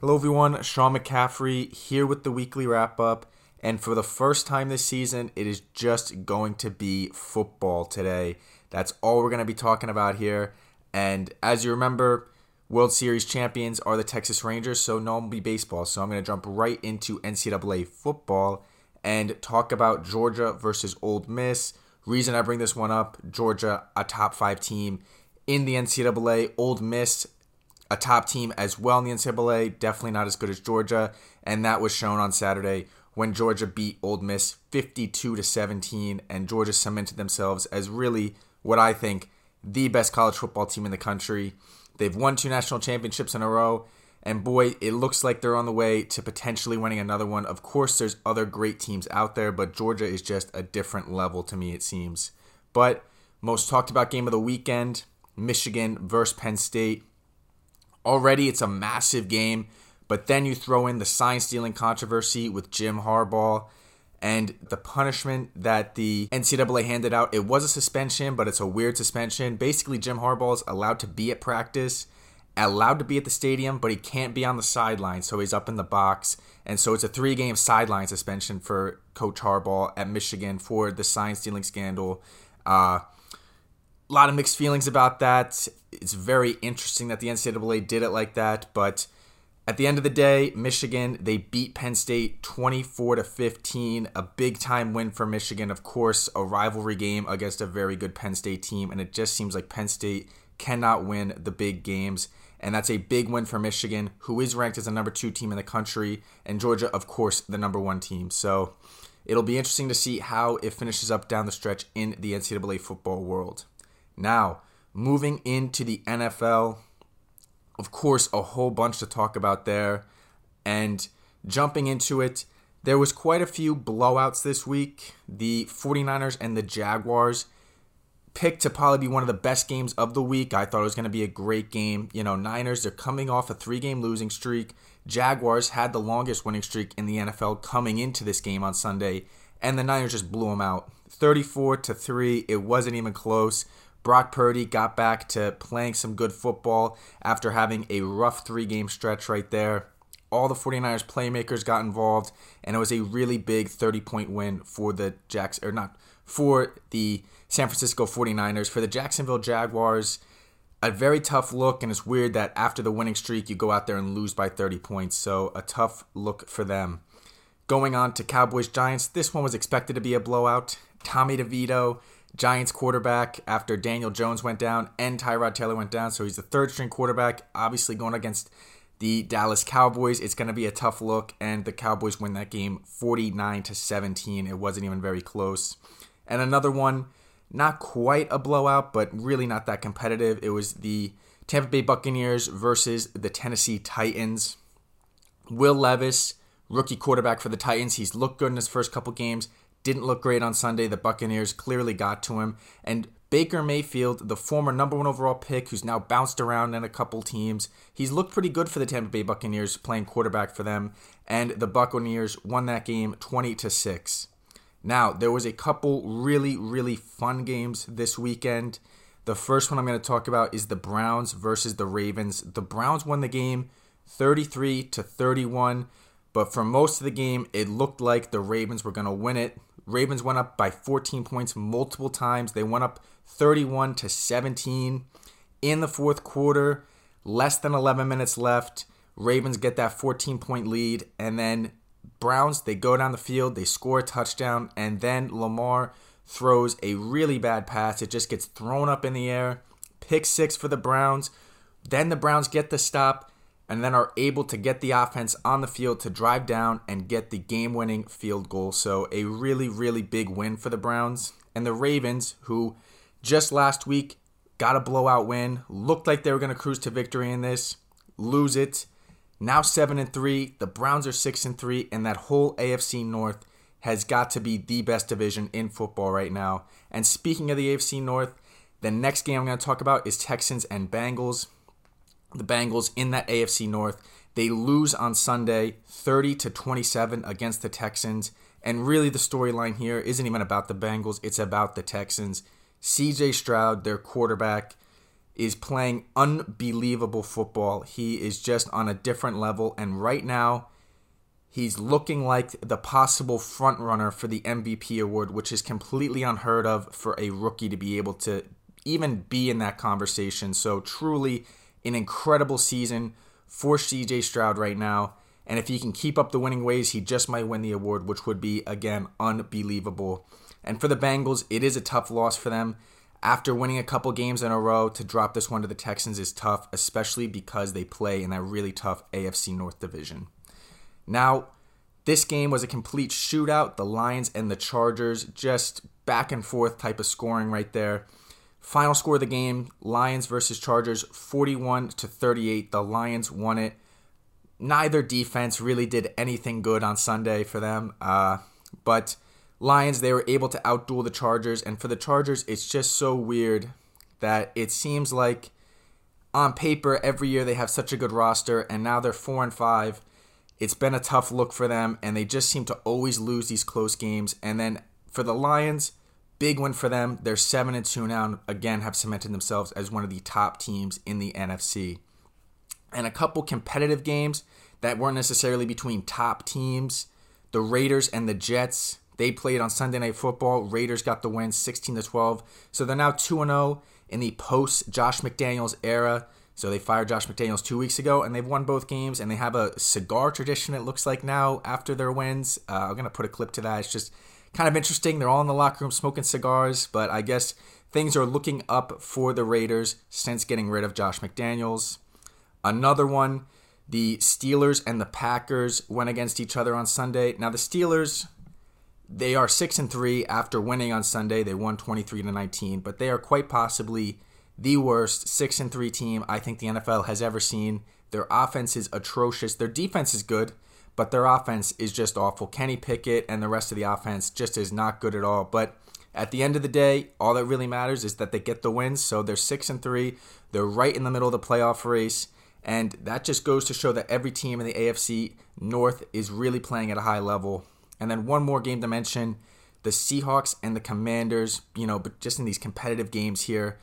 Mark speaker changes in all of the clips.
Speaker 1: Hello, everyone. Sean McCaffrey here with the weekly wrap up. And for the first time this season, it is just going to be football today. That's all we're going to be talking about here. And as you remember, World Series champions are the Texas Rangers, so no will be baseball. So I'm going to jump right into NCAA football and talk about Georgia versus Ole Miss. Reason I bring this one up Georgia, a top five team in the NCAA. Ole Miss, a top team as well in the NCAA. Definitely not as good as Georgia. And that was shown on Saturday when Georgia beat Ole Miss 52 to 17. And Georgia cemented themselves as really what I think the best college football team in the country. They've won two national championships in a row. And boy, it looks like they're on the way to potentially winning another one. Of course, there's other great teams out there, but Georgia is just a different level to me, it seems. But most talked about game of the weekend Michigan versus Penn State. Already, it's a massive game, but then you throw in the sign stealing controversy with Jim Harbaugh and the punishment that the NCAA handed out, it was a suspension, but it's a weird suspension. Basically, Jim Harbaugh is allowed to be at practice, allowed to be at the stadium, but he can't be on the sideline, so he's up in the box. And so it's a three game sideline suspension for Coach Harbaugh at Michigan for the sign stealing scandal. Uh, a lot of mixed feelings about that. It's very interesting that the NCAA did it like that, but at the end of the day, Michigan they beat Penn State 24 to 15, a big time win for Michigan. Of course, a rivalry game against a very good Penn State team, and it just seems like Penn State cannot win the big games. And that's a big win for Michigan, who is ranked as the number two team in the country, and Georgia, of course, the number one team. So it'll be interesting to see how it finishes up down the stretch in the NCAA football world. Now, moving into the NFL, of course, a whole bunch to talk about there. And jumping into it, there was quite a few blowouts this week. The 49ers and the Jaguars picked to probably be one of the best games of the week. I thought it was going to be a great game. You know, Niners, they're coming off a three game losing streak. Jaguars had the longest winning streak in the NFL coming into this game on Sunday, and the Niners just blew them out. 34 to 3. It wasn't even close. Brock Purdy got back to playing some good football after having a rough three game stretch right there. All the 49ers playmakers got involved, and it was a really big 30 point win for the Jacks, or not, for the San Francisco 49ers. For the Jacksonville Jaguars, a very tough look, and it's weird that after the winning streak, you go out there and lose by 30 points. So, a tough look for them. Going on to Cowboys Giants, this one was expected to be a blowout. Tommy DeVito Giants quarterback after Daniel Jones went down and Tyrod Taylor went down. So he's the third string quarterback, obviously going against the Dallas Cowboys. It's going to be a tough look, and the Cowboys win that game 49 to 17. It wasn't even very close. And another one, not quite a blowout, but really not that competitive. It was the Tampa Bay Buccaneers versus the Tennessee Titans. Will Levis, rookie quarterback for the Titans, he's looked good in his first couple games didn't look great on Sunday. The Buccaneers clearly got to him. And Baker Mayfield, the former number one overall pick, who's now bounced around in a couple teams, he's looked pretty good for the Tampa Bay Buccaneers playing quarterback for them. And the Buccaneers won that game 20 to 6. Now, there was a couple really, really fun games this weekend. The first one I'm going to talk about is the Browns versus the Ravens. The Browns won the game 33 to 31, but for most of the game, it looked like the Ravens were going to win it. Ravens went up by 14 points multiple times. They went up 31 to 17 in the fourth quarter. Less than 11 minutes left. Ravens get that 14 point lead, and then Browns they go down the field, they score a touchdown, and then Lamar throws a really bad pass. It just gets thrown up in the air. Pick six for the Browns. Then the Browns get the stop and then are able to get the offense on the field to drive down and get the game winning field goal. So, a really, really big win for the Browns. And the Ravens, who just last week got a blowout win, looked like they were going to cruise to victory in this, lose it. Now 7 and 3, the Browns are 6 and 3, and that whole AFC North has got to be the best division in football right now. And speaking of the AFC North, the next game I'm going to talk about is Texans and Bengals the Bengals in that AFC North. They lose on Sunday 30 to 27 against the Texans. And really, the storyline here isn't even about the Bengals, it's about the Texans. CJ Stroud, their quarterback, is playing unbelievable football. He is just on a different level. And right now, he's looking like the possible front runner for the MVP award, which is completely unheard of for a rookie to be able to even be in that conversation. So, truly, an incredible season for CJ Stroud right now. And if he can keep up the winning ways, he just might win the award, which would be, again, unbelievable. And for the Bengals, it is a tough loss for them. After winning a couple games in a row, to drop this one to the Texans is tough, especially because they play in that really tough AFC North division. Now, this game was a complete shootout. The Lions and the Chargers, just back and forth type of scoring right there. Final score of the game: Lions versus Chargers, 41 to 38. The Lions won it. Neither defense really did anything good on Sunday for them, uh, but Lions they were able to outduel the Chargers. And for the Chargers, it's just so weird that it seems like on paper every year they have such a good roster, and now they're four and five. It's been a tough look for them, and they just seem to always lose these close games. And then for the Lions Big win for them. They're 7 and 2 now, and again, have cemented themselves as one of the top teams in the NFC. And a couple competitive games that weren't necessarily between top teams. The Raiders and the Jets, they played on Sunday Night Football. Raiders got the win 16 to 12. So they're now 2 and 0 in the post Josh McDaniels era. So they fired Josh McDaniels two weeks ago, and they've won both games. And they have a cigar tradition. It looks like now after their wins. Uh, I'm gonna put a clip to that. It's just kind of interesting. They're all in the locker room smoking cigars, but I guess things are looking up for the Raiders since getting rid of Josh McDaniels. Another one, the Steelers and the Packers went against each other on Sunday. Now the Steelers, they are 6 and 3 after winning on Sunday. They won 23 to 19, but they are quite possibly the worst 6 and 3 team I think the NFL has ever seen. Their offense is atrocious. Their defense is good but their offense is just awful. Kenny Pickett and the rest of the offense just is not good at all. But at the end of the day, all that really matters is that they get the wins. So they're six and three. They're right in the middle of the playoff race. And that just goes to show that every team in the AFC North is really playing at a high level. And then one more game to mention the Seahawks and the Commanders, you know, but just in these competitive games here.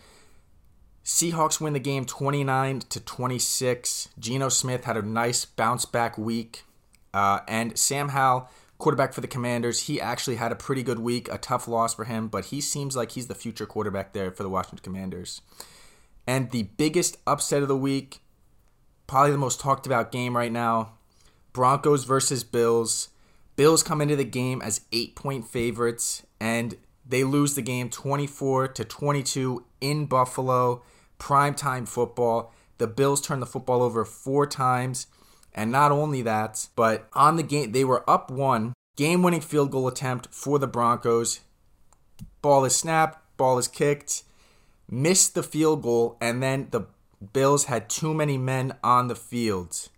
Speaker 1: Seahawks win the game 29 to 26. Geno Smith had a nice bounce back week. Uh, and Sam Howell, quarterback for the Commanders, he actually had a pretty good week, a tough loss for him, but he seems like he's the future quarterback there for the Washington Commanders. And the biggest upset of the week, probably the most talked about game right now Broncos versus Bills. Bills come into the game as eight point favorites, and they lose the game 24 to 22 in Buffalo. Primetime football. The Bills turn the football over four times. And not only that, but on the game, they were up one, game winning field goal attempt for the Broncos. Ball is snapped, ball is kicked, missed the field goal, and then the Bills had too many men on the field.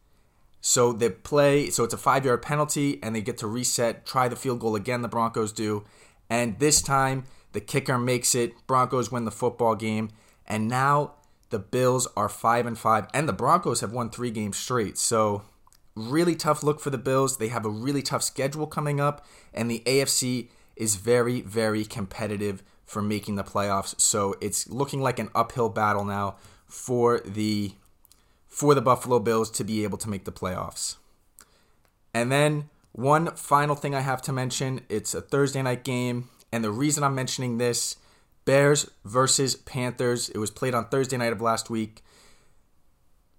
Speaker 1: So they play, so it's a five yard penalty, and they get to reset, try the field goal again, the Broncos do. And this time, the kicker makes it. Broncos win the football game. And now the Bills are 5 and 5 and the Broncos have won 3 games straight. So really tough look for the Bills. They have a really tough schedule coming up and the AFC is very very competitive for making the playoffs. So it's looking like an uphill battle now for the for the Buffalo Bills to be able to make the playoffs. And then one final thing I have to mention, it's a Thursday night game and the reason I'm mentioning this Bears versus Panthers. It was played on Thursday night of last week.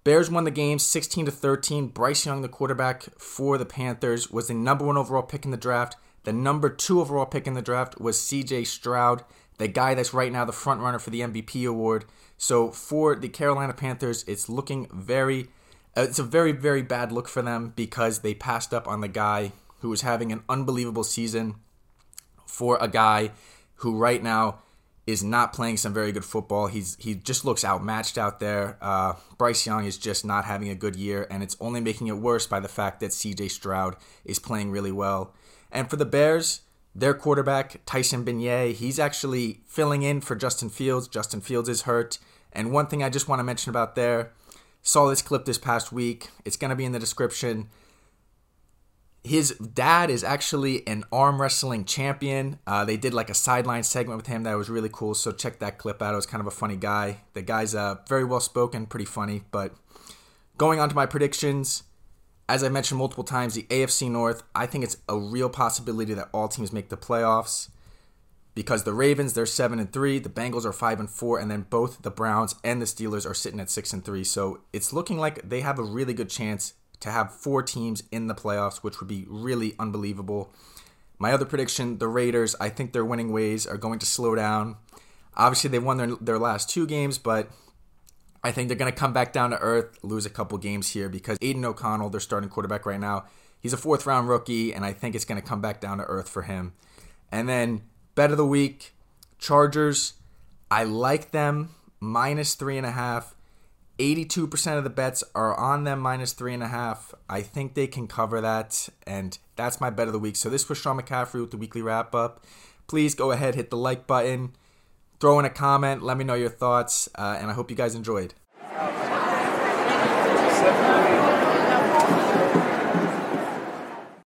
Speaker 1: Bears won the game 16 to 13. Bryce Young, the quarterback for the Panthers, was the number one overall pick in the draft. The number two overall pick in the draft was CJ Stroud, the guy that's right now the front runner for the MVP award. So for the Carolina Panthers, it's looking very, uh, it's a very, very bad look for them because they passed up on the guy who was having an unbelievable season for a guy who right now is not playing some very good football. He's he just looks outmatched out there. Uh, Bryce Young is just not having a good year, and it's only making it worse by the fact that C.J. Stroud is playing really well. And for the Bears, their quarterback Tyson Bagent, he's actually filling in for Justin Fields. Justin Fields is hurt, and one thing I just want to mention about there, saw this clip this past week. It's going to be in the description. His dad is actually an arm wrestling champion. Uh, they did like a sideline segment with him that was really cool. So check that clip out. It was kind of a funny guy. The guy's uh, very well spoken, pretty funny. But going on to my predictions, as I mentioned multiple times, the AFC North, I think it's a real possibility that all teams make the playoffs because the Ravens they're seven and three, the Bengals are five and four, and then both the Browns and the Steelers are sitting at six and three. So it's looking like they have a really good chance to have four teams in the playoffs, which would be really unbelievable. My other prediction the Raiders, I think their winning ways are going to slow down. Obviously, they won their, their last two games, but I think they're going to come back down to earth, lose a couple games here because Aidan O'Connell, their starting quarterback right now, he's a fourth round rookie, and I think it's going to come back down to earth for him. And then, bet of the week, Chargers. I like them minus three and a half. 82% of the bets are on them minus three and a half. I think they can cover that, and that's my bet of the week. So this was Sean McCaffrey with the weekly wrap up. Please go ahead, hit the like button, throw in a comment, let me know your thoughts, uh, and I hope you guys enjoyed.